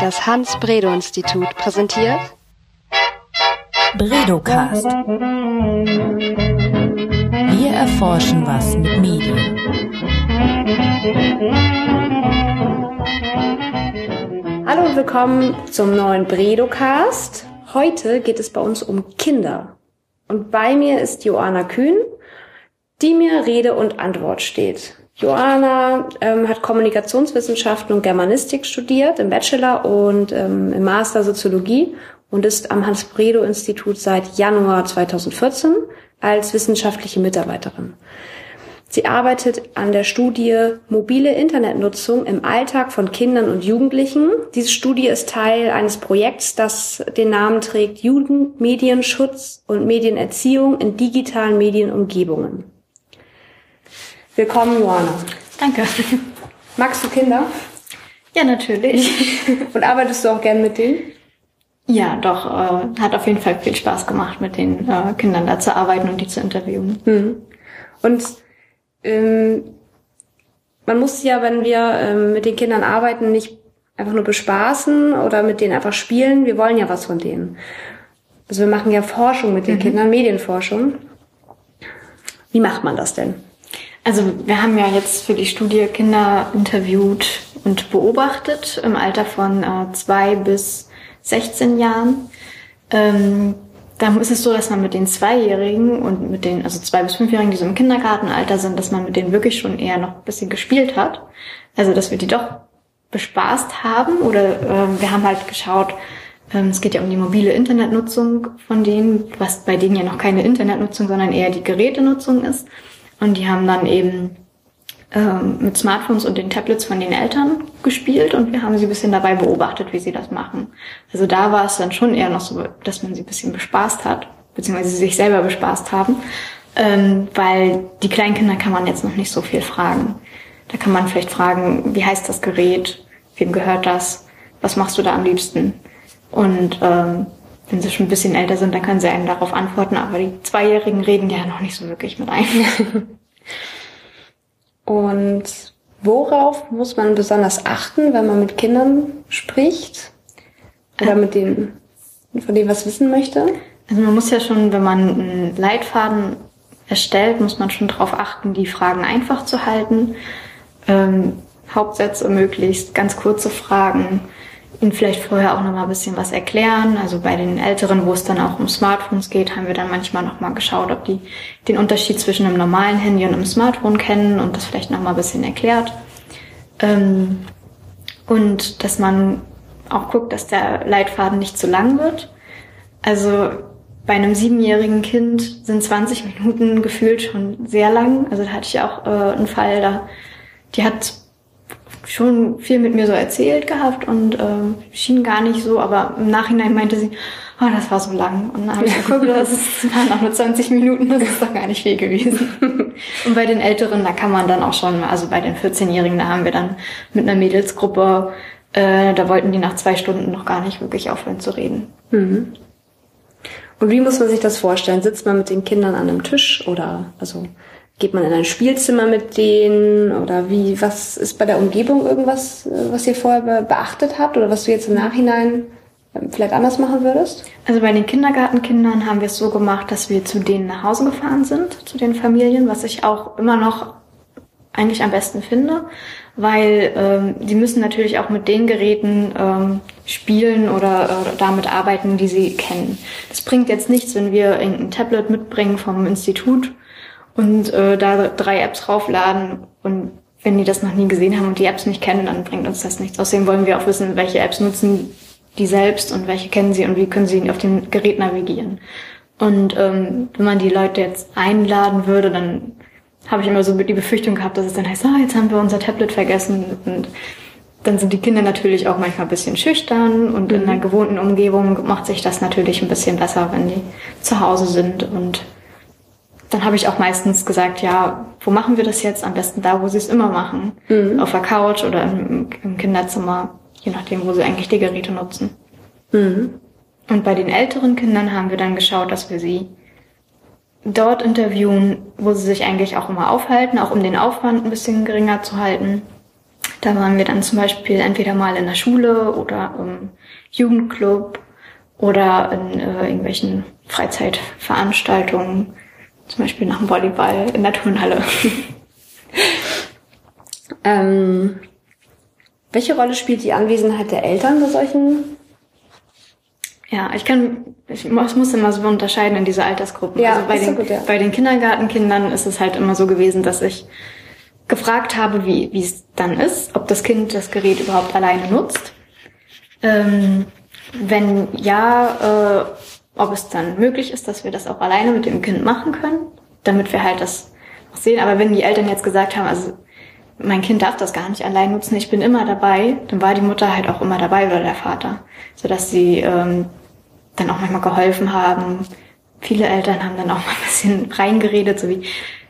Das Hans-Bredow-Institut präsentiert Bredocast. Wir erforschen was mit Medien. Hallo und willkommen zum neuen Bredocast. Heute geht es bei uns um Kinder. Und bei mir ist Joanna Kühn, die mir Rede und Antwort steht. Joanna ähm, hat Kommunikationswissenschaften und Germanistik studiert im Bachelor und ähm, im Master Soziologie und ist am Hans-Bredow-Institut seit Januar 2014 als wissenschaftliche Mitarbeiterin. Sie arbeitet an der Studie Mobile Internetnutzung im Alltag von Kindern und Jugendlichen. Diese Studie ist Teil eines Projekts, das den Namen trägt Jugendmedienschutz und Medienerziehung in digitalen Medienumgebungen. Willkommen, Joanna. Danke. Magst du Kinder? Ja, natürlich. Und arbeitest du auch gern mit denen? Ja, doch. Äh, hat auf jeden Fall viel Spaß gemacht, mit den äh, Kindern da zu arbeiten und die zu interviewen. Mhm. Und ähm, man muss ja, wenn wir ähm, mit den Kindern arbeiten, nicht einfach nur bespaßen oder mit denen einfach spielen. Wir wollen ja was von denen. Also wir machen ja Forschung mit den mhm. Kindern, Medienforschung. Wie macht man das denn? Also wir haben ja jetzt für die Studie Kinder interviewt und beobachtet im Alter von äh, zwei bis 16 Jahren. Ähm, da ist es so, dass man mit den Zweijährigen und mit den, also zwei bis fünfjährigen, die so im Kindergartenalter sind, dass man mit denen wirklich schon eher noch ein bisschen gespielt hat. Also dass wir die doch bespaßt haben oder äh, wir haben halt geschaut, ähm, es geht ja um die mobile Internetnutzung von denen, was bei denen ja noch keine Internetnutzung, sondern eher die Gerätenutzung ist. Und die haben dann eben ähm, mit Smartphones und den Tablets von den Eltern gespielt und wir haben sie ein bisschen dabei beobachtet, wie sie das machen. Also da war es dann schon eher noch so, dass man sie ein bisschen bespaßt hat, beziehungsweise sie sich selber bespaßt haben, ähm, weil die Kleinkinder kann man jetzt noch nicht so viel fragen. Da kann man vielleicht fragen, wie heißt das Gerät, wem gehört das, was machst du da am liebsten? Und ähm, wenn sie schon ein bisschen älter sind, dann können sie einem darauf antworten, aber die Zweijährigen reden ja noch nicht so wirklich mit einem. Und worauf muss man besonders achten, wenn man mit Kindern spricht? Oder mit denen, von denen was wissen möchte? Also man muss ja schon, wenn man einen Leitfaden erstellt, muss man schon darauf achten, die Fragen einfach zu halten. Ähm, Hauptsätze möglichst, ganz kurze Fragen ihnen vielleicht vorher auch noch mal ein bisschen was erklären. Also bei den Älteren, wo es dann auch um Smartphones geht, haben wir dann manchmal noch mal geschaut, ob die den Unterschied zwischen einem normalen Handy und einem Smartphone kennen und das vielleicht noch mal ein bisschen erklärt. Ähm, und dass man auch guckt, dass der Leitfaden nicht zu lang wird. Also bei einem siebenjährigen Kind sind 20 Minuten gefühlt schon sehr lang. Also da hatte ich auch äh, einen Fall, da die hat schon viel mit mir so erzählt gehabt und äh, schien gar nicht so, aber im Nachhinein meinte sie, oh, das war so lang. Und dann habe ich geguckt, das waren noch nur 20 Minuten, das ist doch gar nicht viel gewesen. und bei den Älteren, da kann man dann auch schon, also bei den 14-Jährigen, da haben wir dann mit einer Mädelsgruppe, äh, da wollten die nach zwei Stunden noch gar nicht wirklich aufhören zu reden. Mhm. Und wie muss man sich das vorstellen? Sitzt man mit den Kindern an einem Tisch oder also Geht man in ein Spielzimmer mit denen oder wie, was ist bei der Umgebung irgendwas, äh, was ihr vorher beachtet habt oder was du jetzt im Nachhinein ähm, vielleicht anders machen würdest? Also bei den Kindergartenkindern haben wir es so gemacht, dass wir zu denen nach Hause gefahren sind, zu den Familien, was ich auch immer noch eigentlich am besten finde, weil ähm, die müssen natürlich auch mit den Geräten ähm, spielen oder äh, damit arbeiten, die sie kennen. Das bringt jetzt nichts, wenn wir ein Tablet mitbringen vom Institut und äh, da drei Apps raufladen und wenn die das noch nie gesehen haben und die Apps nicht kennen, dann bringt uns das nichts. Außerdem wollen wir auch wissen, welche Apps nutzen die selbst und welche kennen sie und wie können sie auf dem Gerät navigieren. Und ähm, wenn man die Leute jetzt einladen würde, dann habe ich immer so die Befürchtung gehabt, dass es dann heißt, ah, jetzt haben wir unser Tablet vergessen und dann sind die Kinder natürlich auch manchmal ein bisschen schüchtern und in einer mhm. gewohnten Umgebung macht sich das natürlich ein bisschen besser, wenn die zu Hause sind und dann habe ich auch meistens gesagt, ja, wo machen wir das jetzt? Am besten da, wo sie es immer machen. Mhm. Auf der Couch oder im, im, Kinderzimmer, je nachdem, wo sie eigentlich die Geräte nutzen. Mhm. Und bei den älteren Kindern haben wir dann geschaut, dass wir sie dort interviewen, wo sie sich eigentlich auch immer aufhalten, auch um den Aufwand ein bisschen geringer zu halten. Da waren wir dann zum Beispiel entweder mal in der Schule oder im Jugendclub oder in äh, irgendwelchen Freizeitveranstaltungen, zum Beispiel nach dem Volleyball in der Turnhalle. ähm, welche Rolle spielt die Anwesenheit der Eltern bei solchen? Ja, ich kann, ich muss, muss immer so unterscheiden in dieser Altersgruppen. Ja, also bei den, gut, ja. bei den Kindergartenkindern ist es halt immer so gewesen, dass ich gefragt habe, wie, wie es dann ist, ob das Kind das Gerät überhaupt alleine nutzt. Ähm, wenn ja, äh, ob es dann möglich ist, dass wir das auch alleine mit dem Kind machen können, damit wir halt das auch sehen. Aber wenn die Eltern jetzt gesagt haben, also mein Kind darf das gar nicht allein nutzen, ich bin immer dabei, dann war die Mutter halt auch immer dabei oder der Vater, sodass sie ähm, dann auch manchmal geholfen haben. Viele Eltern haben dann auch mal ein bisschen reingeredet, so wie,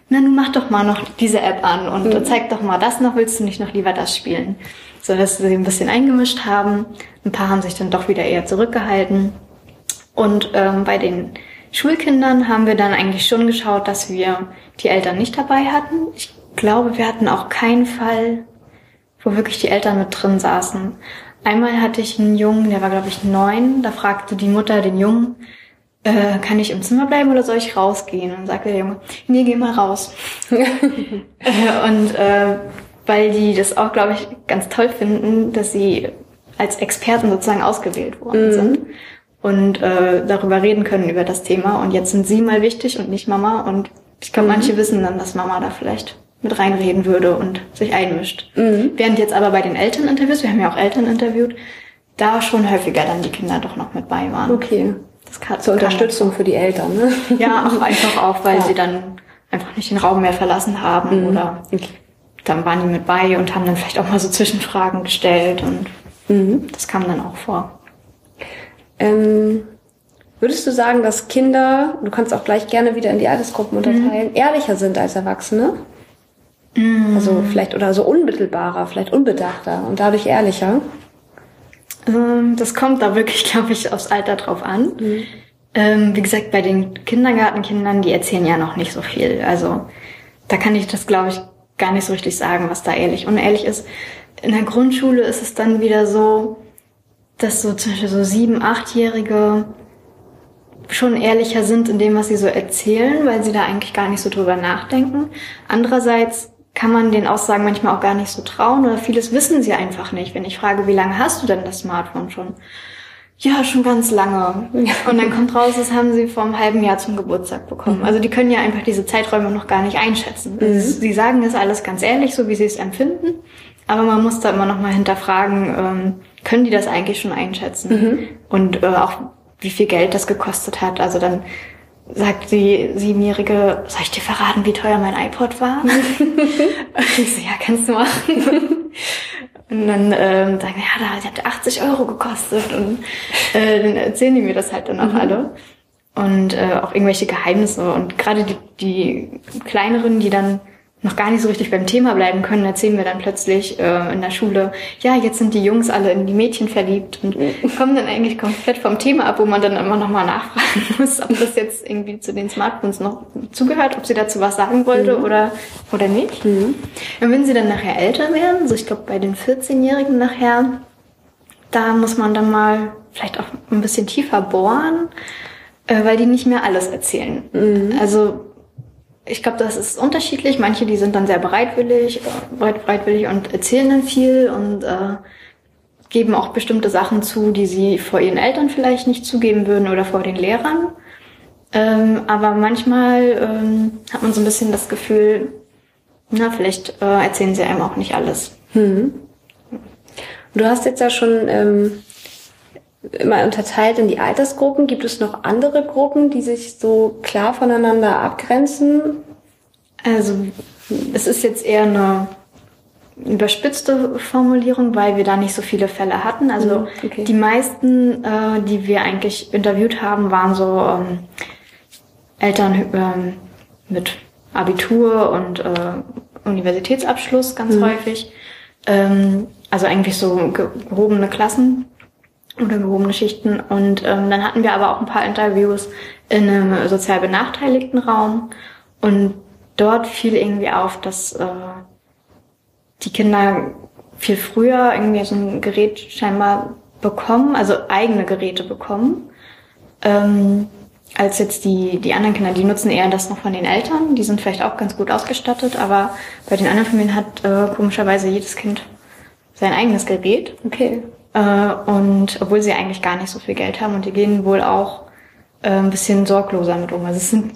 na, nun mach doch mal noch diese App an und Mhm. zeig doch mal das noch, willst du nicht noch lieber das spielen? So dass sie ein bisschen eingemischt haben. Ein paar haben sich dann doch wieder eher zurückgehalten. Und ähm, bei den Schulkindern haben wir dann eigentlich schon geschaut, dass wir die Eltern nicht dabei hatten. Ich glaube, wir hatten auch keinen Fall, wo wirklich die Eltern mit drin saßen. Einmal hatte ich einen Jungen, der war, glaube ich, neun. Da fragte die Mutter den Jungen, äh, kann ich im Zimmer bleiben oder soll ich rausgehen? Und sagte der Junge, nee, geh mal raus. Äh, und äh, weil die das auch, glaube ich, ganz toll finden, dass sie als Experten sozusagen ausgewählt worden sind und äh, darüber reden können über das Thema. Und jetzt sind sie mal wichtig und nicht Mama. Und ich glaube, manche wissen dann, dass Mama da vielleicht mit reinreden würde und sich einmischt. Während jetzt aber bei den Elterninterviews, wir haben ja auch Eltern interviewt, da schon häufiger dann die Kinder doch noch mit bei waren. Okay. Das kann, Zur kann- Unterstützung für die Eltern, ne? Ja, auch einfach auch, weil Ja. sie dann einfach nicht den Raum mehr verlassen haben oder Okay. dann waren die mit bei und haben dann vielleicht auch mal so Zwischenfragen gestellt und das kam dann auch vor. Ähm, würdest du sagen, dass Kinder, du kannst auch gleich gerne wieder in die Altersgruppen unterteilen, ehrlicher sind als Erwachsene? Also vielleicht oder so unmittelbarer, vielleicht unbedachter und dadurch ehrlicher. Ähm, das kommt da wirklich, glaube ich, aufs Alter drauf an. Ähm, wie gesagt, bei den Kindergartenkindern, die erzählen ja noch nicht so viel. Also da kann ich das, glaube ich, gar nicht so richtig sagen, was da ehrlich unehrlich ist. In der Grundschule ist es dann wieder so, dass so zum Beispiel so sieben, achtjährige schon ehrlicher sind in dem, was sie so erzählen, weil sie da eigentlich gar nicht so drüber nachdenken. Andererseits kann man den Aussagen manchmal auch gar nicht so trauen oder vieles wissen sie einfach nicht. Wenn ich frage, wie lange hast du denn das Smartphone schon? Ja, schon ganz lange. Und dann kommt raus, das haben sie vor einem halben Jahr zum Geburtstag bekommen. Also die können ja einfach diese Zeiträume noch gar nicht einschätzen. Also Sie sagen das alles ganz ehrlich, so wie sie es empfinden. Aber man muss da immer noch mal hinterfragen, ähm, können die das eigentlich schon einschätzen? Und äh, auch wie viel Geld das gekostet hat. Also dann sagt die Siebenjährige, soll ich dir verraten, wie teuer mein iPod war? ich so, ja, kannst du machen. Und dann ähm, sagen, ja, da hat 80 Euro gekostet. Und äh, dann erzählen die mir das halt dann auch alle. Und äh, auch irgendwelche Geheimnisse. Und gerade die, die kleineren, die dann noch gar nicht so richtig beim Thema bleiben können, erzählen wir dann plötzlich äh, in der Schule, ja, jetzt sind die Jungs alle in die Mädchen verliebt und kommen dann eigentlich komplett vom Thema ab, wo man dann immer noch mal nachfragen muss, ob das jetzt irgendwie zu den Smartphones noch zugehört, ob sie dazu was sagen wollte oder, oder nicht. Und wenn sie dann nachher älter werden, so ich glaube bei den 14-Jährigen nachher, da muss man dann mal vielleicht auch ein bisschen tiefer bohren, äh, weil die nicht mehr alles erzählen. Also ich glaube, das ist unterschiedlich. Manche, die sind dann sehr bereitwillig, äh, bereit, bereitwillig und erzählen dann viel und äh, geben auch bestimmte Sachen zu, die sie vor ihren Eltern vielleicht nicht zugeben würden oder vor den Lehrern. Ähm, aber manchmal ähm, hat man so ein bisschen das Gefühl, na, vielleicht äh, erzählen sie einem auch nicht alles. Du hast jetzt ja schon ähm, immer unterteilt in die Altersgruppen. Gibt es noch andere Gruppen, die sich so klar voneinander abgrenzen? Also es ist jetzt eher eine überspitzte Formulierung, weil wir da nicht so viele Fälle hatten. Also Mhm, okay. die meisten, äh, die wir eigentlich interviewt haben, waren so ähm, Eltern ähm, mit Abitur und äh, Universitätsabschluss ganz häufig. Ähm, also eigentlich so ge- gehobene Klassen oder gehobene Schichten. Und ähm, dann hatten wir aber auch ein paar Interviews in einem sozial benachteiligten Raum. Und dort fiel irgendwie auf, dass äh, die Kinder viel früher irgendwie so ein Gerät scheinbar bekommen, also eigene Geräte bekommen, ähm, als jetzt die, die anderen Kinder. Die nutzen eher das noch von den Eltern. Die sind vielleicht auch ganz gut ausgestattet, aber bei den anderen Familien hat äh, komischerweise jedes Kind sein eigenes Gerät. Okay. Äh, und obwohl sie eigentlich gar nicht so viel Geld haben und die gehen wohl auch äh, ein bisschen sorgloser mit um. Also es sind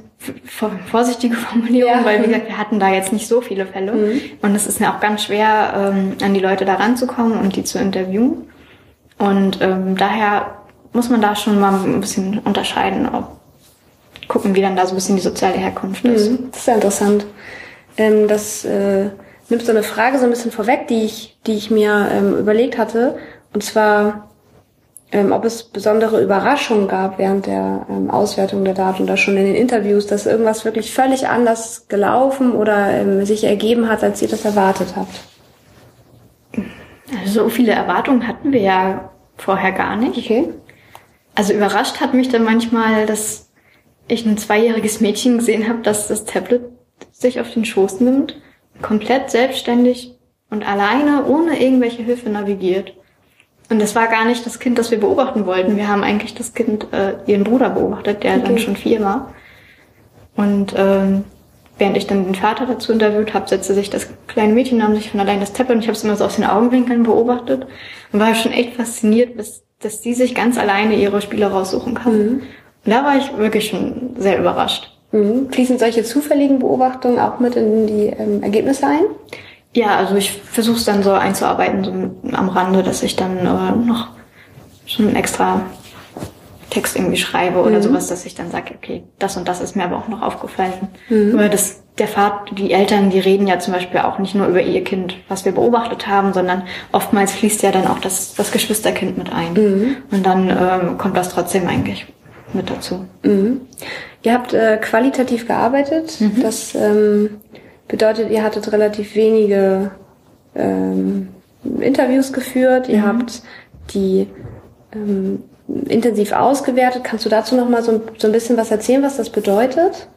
vorsichtige Formulierungen, Ja. weil wie gesagt, wir hatten da jetzt nicht so viele Fälle. Mhm. Und es ist mir auch ganz schwer, ähm, an die Leute da ranzukommen und die zu interviewen. Und ähm, daher muss man da schon mal ein bisschen unterscheiden, ob gucken, wie dann da so ein bisschen die soziale Herkunft ist. Mhm. Das ist ja interessant. Ähm, das äh, nimmt so eine Frage so ein bisschen vorweg, die ich, die ich mir ähm, überlegt hatte. Und zwar, ähm, ob es besondere Überraschungen gab während der ähm, Auswertung der Daten oder schon in den Interviews, dass irgendwas wirklich völlig anders gelaufen oder ähm, sich ergeben hat, als ihr das erwartet habt. Also so viele Erwartungen hatten wir ja vorher gar nicht. Okay. Also überrascht hat mich dann manchmal, dass ich ein zweijähriges Mädchen gesehen habe, das das Tablet sich auf den Schoß nimmt, komplett selbstständig und alleine, ohne irgendwelche Hilfe navigiert. Und das war gar nicht das Kind, das wir beobachten wollten. Wir haben eigentlich das Kind, äh, ihren Bruder beobachtet, der dann Okay. schon vier war. Und ähm, während ich dann den Vater dazu interviewt habe, setzte sich das kleine Mädchen, nahm sich von allein das Tablet und ich habe es immer so aus den Augenwinkeln beobachtet und war schon echt fasziniert, dass, dass sie sich ganz alleine ihre Spiele raussuchen kann. Und da war ich wirklich schon sehr überrascht. Mhm. Fließen solche zufälligen Beobachtungen auch mit in die ähm, Ergebnisse ein? Ja, also ich versuche es dann so einzuarbeiten, so am Rande, dass ich dann äh, noch schon einen extra Text irgendwie schreibe oder sowas, dass ich dann sage, okay, das und das ist mir aber auch noch aufgefallen. Oder das, der Vater, die Eltern, die reden ja zum Beispiel auch nicht nur über ihr Kind, was wir beobachtet haben, sondern oftmals fließt ja dann auch das, das Geschwisterkind mit ein. Und dann ähm, kommt das trotzdem eigentlich mit dazu. Mhm. Ihr habt äh, qualitativ gearbeitet. Das ähm, bedeutet, ihr hattet relativ wenige ähm, Interviews geführt. Ihr habt die ähm, intensiv ausgewertet. Kannst du dazu noch mal so, ein- so ein bisschen was erzählen, was das bedeutet?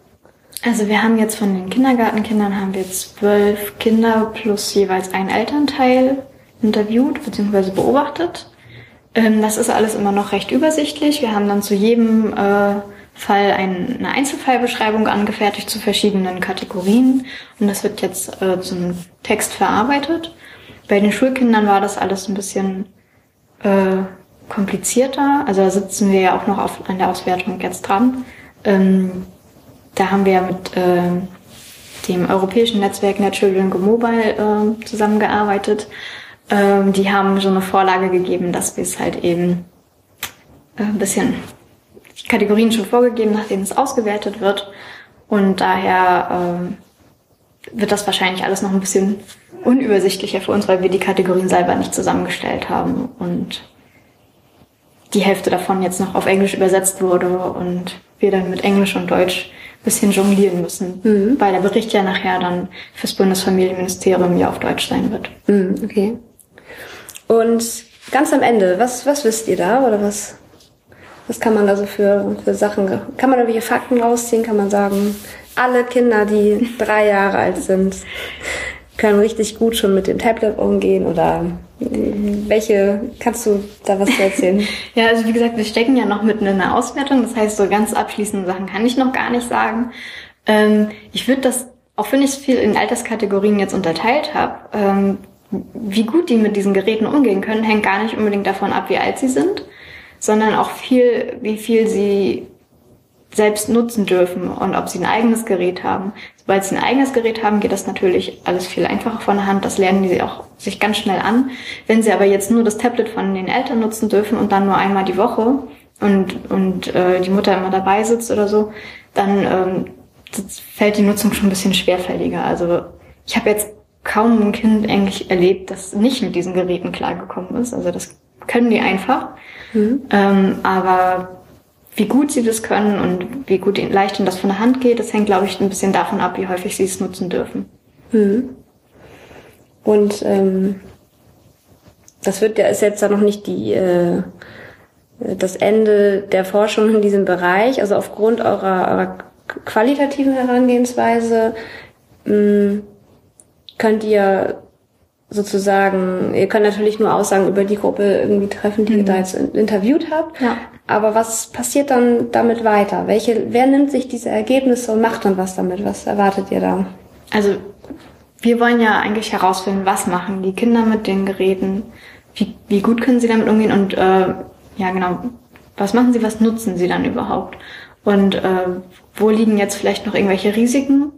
Also wir haben jetzt von den Kindergartenkindern haben wir zwölf Kinder plus jeweils ein Elternteil interviewt bzw. beobachtet. Ähm, das ist alles immer noch recht übersichtlich. Wir haben dann zu jedem äh, Fall ein, eine Einzelfallbeschreibung angefertigt zu verschiedenen Kategorien und das wird jetzt äh, zum Text verarbeitet. Bei den Schulkindern war das alles ein bisschen äh, komplizierter. Also da sitzen wir ja auch noch auf, an der Auswertung jetzt dran. Ähm, da haben wir mit äh, dem europäischen Netzwerk Net Children Go Mobile äh, zusammengearbeitet. Ähm, die haben so eine Vorlage gegeben, dass wir es halt eben äh, ein bisschen Kategorien schon vorgegeben, nach denen es ausgewertet wird. Und daher ähm, wird das wahrscheinlich alles noch ein bisschen unübersichtlicher für uns, weil wir die Kategorien selber nicht zusammengestellt haben und die Hälfte davon jetzt noch auf Englisch übersetzt wurde und wir dann mit Englisch und Deutsch ein bisschen jonglieren müssen, weil der Bericht ja nachher dann fürs Bundesfamilienministerium ja auf Deutsch sein wird. Mhm, okay. Und ganz am Ende, was, was wisst ihr da oder was, was kann man da so für, für Sachen, kann man irgendwelche Fakten rausziehen? Kann man sagen, alle Kinder, die drei Jahre alt sind, können richtig gut schon mit dem Tablet umgehen oder welche, kannst du da was zu erzählen? Ja, also wie gesagt, wir stecken ja noch mitten in der Auswertung. Das heißt, so ganz abschließende Sachen kann ich noch gar nicht sagen. Ähm, ich würde das, auch wenn ich es viel in Alterskategorien jetzt unterteilt habe, ähm, wie gut die mit diesen Geräten umgehen können, hängt gar nicht unbedingt davon ab, wie alt sie sind, sondern auch viel, wie viel sie selbst nutzen dürfen und ob sie ein eigenes Gerät haben. Sobald sie ein eigenes Gerät haben, geht das natürlich alles viel einfacher von der Hand. Das lernen die auch sich ganz schnell an. Wenn sie aber jetzt nur das Tablet von den Eltern nutzen dürfen und dann nur einmal die Woche und, und äh, die Mutter immer dabei sitzt oder so, dann ähm, fällt die Nutzung schon ein bisschen schwerfälliger. Also ich habe jetzt kaum ein Kind eigentlich erlebt, das nicht mit diesen Geräten klargekommen ist. Also das können die einfach. Ähm, aber wie gut sie das können und wie gut ihnen leicht ihnen das von der Hand geht, das hängt, glaube ich, ein bisschen davon ab, wie häufig sie es nutzen dürfen. Und ähm, das wird ja ist jetzt ja noch nicht die äh, das Ende der Forschung in diesem Bereich. Also aufgrund eurer, eurer qualitativen Herangehensweise mh, könnt ihr sozusagen, ihr könnt natürlich nur Aussagen über die Gruppe irgendwie treffen, die ihr da jetzt in- interviewt habt. Ja. Aber was passiert dann damit weiter? Welche, wer nimmt sich diese Ergebnisse und macht dann was damit? Was erwartet ihr da? Also wir wollen ja eigentlich herausfinden, was machen die Kinder mit den Geräten, wie, wie gut können sie damit umgehen und äh, ja genau, was machen sie, was nutzen sie dann überhaupt und äh, wo liegen jetzt vielleicht noch irgendwelche Risiken,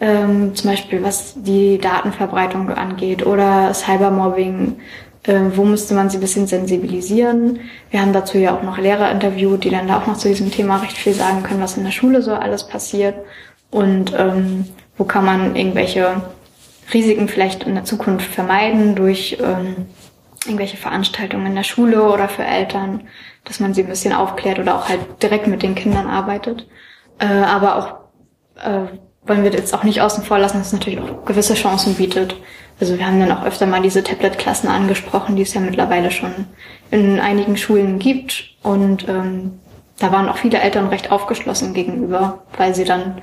ähm, zum Beispiel was die Datenverbreitung angeht oder Cybermobbing, äh, wo müsste man sie ein bisschen sensibilisieren. Wir haben dazu ja auch noch Lehrer interviewt, die dann da auch noch zu diesem Thema recht viel sagen können, was in der Schule so alles passiert und ähm, wo kann man irgendwelche Risiken vielleicht in der Zukunft vermeiden durch ähm, irgendwelche Veranstaltungen in der Schule oder für Eltern, dass man sie ein bisschen aufklärt oder auch halt direkt mit den Kindern arbeitet. Äh, aber auch äh, wollen wir jetzt auch nicht außen vor lassen, dass es natürlich auch gewisse Chancen bietet. Also wir haben dann auch öfter mal diese Tablet-Klassen angesprochen, die es ja mittlerweile schon in einigen Schulen gibt. Und ähm, da waren auch viele Eltern recht aufgeschlossen gegenüber, weil sie dann,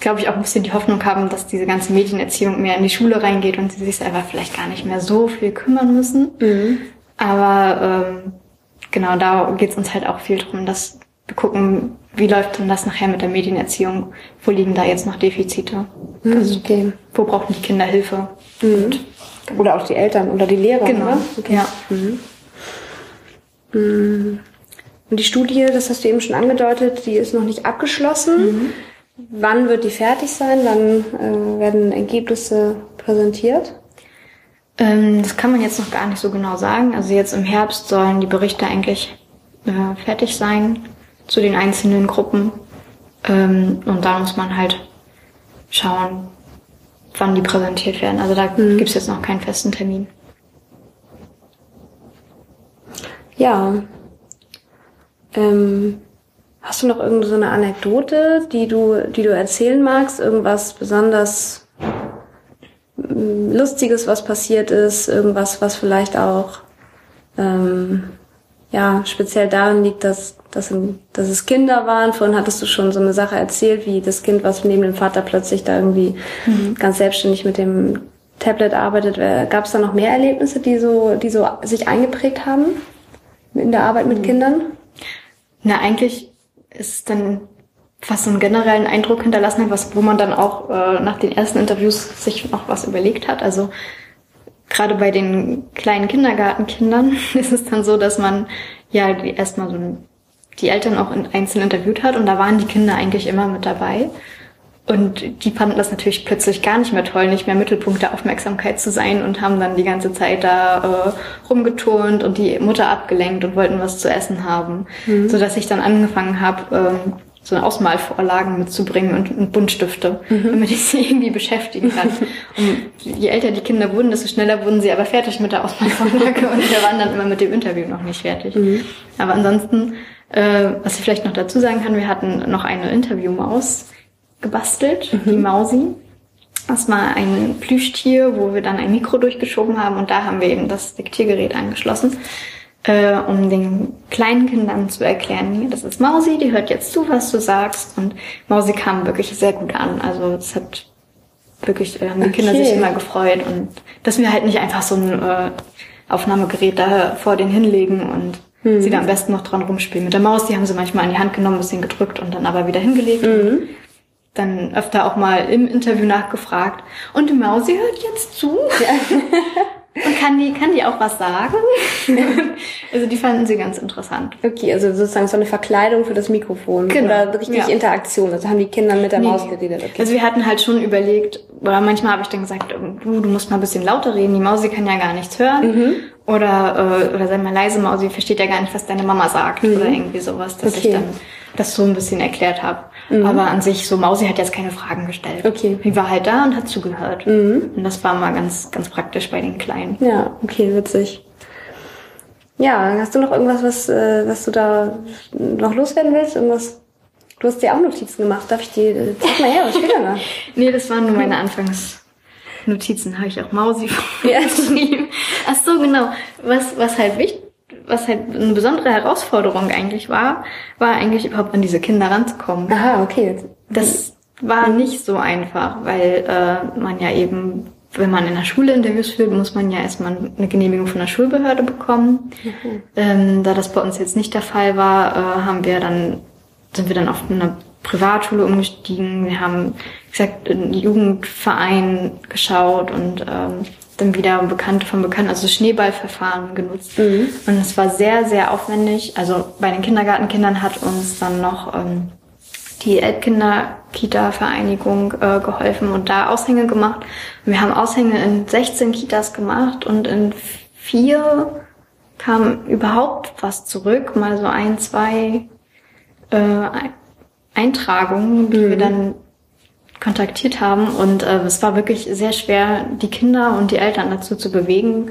glaube ich, auch ein bisschen die Hoffnung haben, dass diese ganze Medienerziehung mehr in die Schule reingeht und sie sich selber vielleicht gar nicht mehr so viel kümmern müssen. Aber ähm, genau da geht es uns halt auch viel drum, dass wir gucken, wie läuft denn das nachher mit der Medienerziehung? Wo liegen da jetzt noch Defizite? Also, okay. Wo brauchen die Kinder Hilfe? Oder auch die Eltern oder die Lehrer, Genau. oder? Okay. Ja. Und die Studie, das hast du eben schon angedeutet, die ist noch nicht abgeschlossen. Wann wird die fertig sein? Wann äh, werden Ergebnisse präsentiert? Ähm, das kann man jetzt noch gar nicht so genau sagen. Also jetzt im Herbst sollen die Berichte eigentlich äh, fertig sein zu den einzelnen Gruppen. Ähm, und da muss man halt schauen, wann die präsentiert werden. Also da gibt's jetzt noch keinen festen Termin. Ja. Ähm, hast du noch irgendeine so eine Anekdote, die du, die du erzählen magst? Irgendwas besonders mm, Lustiges, was passiert ist? Irgendwas, was vielleicht auch ähm, ja speziell daran liegt, dass, dass, dass es Kinder waren. Vorhin hattest du schon so eine Sache erzählt, wie das Kind, was neben dem Vater plötzlich da irgendwie ganz selbstständig mit dem Tablet arbeitet. Gab es da noch mehr Erlebnisse, die so, die so sich eingeprägt haben in der Arbeit mit Kindern? Na, eigentlich ist es dann fast so einen generellen Eindruck hinterlassen hat, was, wo man dann auch äh, nach den ersten Interviews sich noch was überlegt hat. Also gerade bei den kleinen Kindergartenkindern ist es dann so, dass man ja erstmal so die Eltern auch in, einzeln interviewt hat und da waren die Kinder eigentlich immer mit dabei. Und die fanden das natürlich plötzlich gar nicht mehr toll, nicht mehr Mittelpunkt der Aufmerksamkeit zu sein und haben dann die ganze Zeit da äh, rumgeturnt und die Mutter abgelenkt und wollten was zu essen haben. So dass ich dann angefangen habe, ähm, so Ausmalvorlagen mitzubringen und, und Buntstifte, damit ich sie irgendwie beschäftigen kann. Und je älter die Kinder wurden, desto schneller wurden sie aber fertig mit der Ausmalvorlage und wir waren dann immer mit dem Interview noch nicht fertig. Aber ansonsten, äh, was ich vielleicht noch dazu sagen kann, wir hatten noch eine Interviewmaus gebastelt, die Mausi. Das war ein Plüschtier, wo wir dann ein Mikro durchgeschoben haben und da haben wir eben das Diktiergerät angeschlossen, äh, um den kleinen Kindern zu erklären, hier, das ist Mausi, die hört jetzt zu, was du sagst. Und Mausi kam wirklich sehr gut an. Also es hat wirklich, äh, haben die Kinder Okay. sich immer gefreut und dass wir halt nicht einfach so ein äh, Aufnahmegerät da vor denen hinlegen und sie da am besten noch dran rumspielen. Mit der Maus, die haben sie manchmal in die Hand genommen, ein bisschen gedrückt und dann aber wieder hingelegt. Dann öfter auch mal im Interview nachgefragt. Und die Mausi hört jetzt zu. Und kann die, kann die auch was sagen? also die fanden sie ganz interessant. Okay, also sozusagen so eine Verkleidung für das Mikrofon. Genau, Oder richtig ja. Interaktion. Also haben die Kinder mit der Nee. Maus geredet. Okay. Also wir hatten halt schon überlegt, oder manchmal habe ich dann gesagt, du, du musst mal ein bisschen lauter reden, die Mausi kann ja gar nichts hören. Oder, äh, oder sei mal leise, Mausi versteht ja gar nicht, was deine Mama sagt. Oder irgendwie sowas, dass Okay. ich dann das so ein bisschen erklärt habe. Aber an sich, so Mausi hat jetzt keine Fragen gestellt. Okay. Die war halt da und hat zugehört. Und das war mal ganz, ganz praktisch bei den Kleinen. Ja, okay, witzig. Ja, hast du noch irgendwas, was, äh, was du da noch loswerden willst? Irgendwas? Du hast dir auch Notizen gemacht. Darf ich die? äh, Zeig mal her, was steht da noch? Nee, das waren nur meine Anfangsnotizen. Habe ich auch Mausi geschrieben. Ach so, genau. Was, was halt wichtig, was halt eine besondere Herausforderung eigentlich war, war eigentlich überhaupt an diese Kinder ranzukommen. Aha, okay. Das war nicht so einfach, weil äh, man ja eben wenn man in der Schule Interviews führt, muss man ja erstmal eine Genehmigung von der Schulbehörde bekommen. Mhm. Ähm, da das bei uns jetzt nicht der Fall war, äh, haben wir dann, sind wir dann auf eine Privatschule umgestiegen. Wir haben, wie gesagt, einen Jugendverein geschaut und ähm, dann wieder Bekannte von Bekannten, also Schneeballverfahren genutzt. Mhm. Und es war sehr, sehr aufwendig. Also bei den Kindergartenkindern hat uns dann noch ähm, die Elbkinder-Kita-Vereinigung äh, geholfen und da Aushänge gemacht. Und wir haben Aushänge in 16 Kitas gemacht und in vier kam überhaupt was zurück, mal so ein, zwei äh, Eintragungen, die mhm. wir dann kontaktiert haben. Und äh, es war wirklich sehr schwer, die Kinder und die Eltern dazu zu bewegen,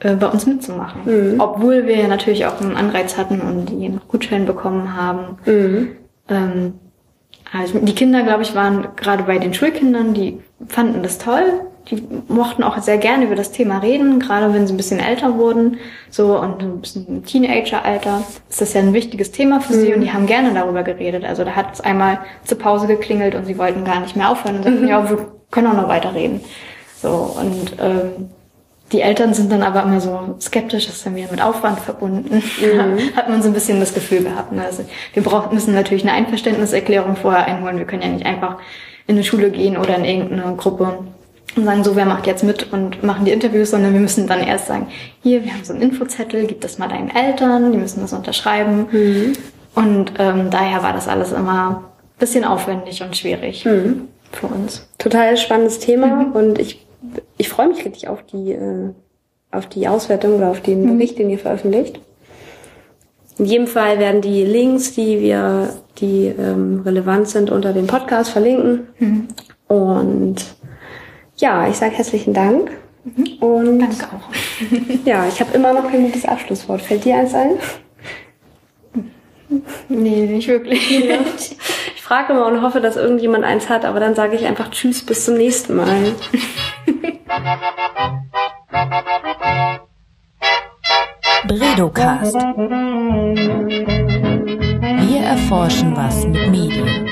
äh, bei uns mitzumachen. Mhm. Obwohl wir natürlich auch einen Anreiz hatten und die noch Gutschein bekommen haben. Mhm. Ähm, also die Kinder, glaube ich, waren gerade bei den Schulkindern, die fanden das toll. Die mochten auch sehr gerne über das Thema reden, gerade wenn sie ein bisschen älter wurden, so und ein bisschen Teenageralter ist das ja ein wichtiges Thema für sie mhm. und die haben gerne darüber geredet. Also da hat es einmal zur Pause geklingelt und sie wollten gar nicht mehr aufhören und sagten, mhm. ja, wir können auch noch weiter reden. So und ähm, die Eltern sind dann aber immer so skeptisch, das ist dann wieder mit Aufwand verbunden. Mhm. Hat man so ein bisschen das Gefühl gehabt. Ne? Also wir brauchen, müssen natürlich eine Einverständniserklärung vorher einholen. Wir können ja nicht einfach in eine Schule gehen oder in irgendeine Gruppe und sagen, so, wer macht jetzt mit und machen die Interviews, sondern wir müssen dann erst sagen, hier, wir haben so einen Infozettel, gib das mal deinen Eltern, die müssen das unterschreiben. Mhm. Und ähm, daher war das alles immer bisschen aufwendig und schwierig mhm. für uns. Total spannendes Thema mhm. und ich ich freue mich richtig auf die, äh, auf die Auswertung oder auf den mhm. Bericht, den ihr veröffentlicht. In jedem Fall werden die Links, die wir, die ähm, relevant sind, unter dem Podcast verlinken. Mhm. Und ja, ich sage herzlichen Dank. Mhm. Und Danke auch. ja, ich habe immer noch kein gutes Abschlusswort. Fällt dir eins ein? Nee, nicht wirklich. Ja. Ich frage immer und hoffe, dass irgendjemand eins hat, aber dann sage ich einfach Tschüss, bis zum nächsten Mal. Bredocast. Wir erforschen was mit Medien.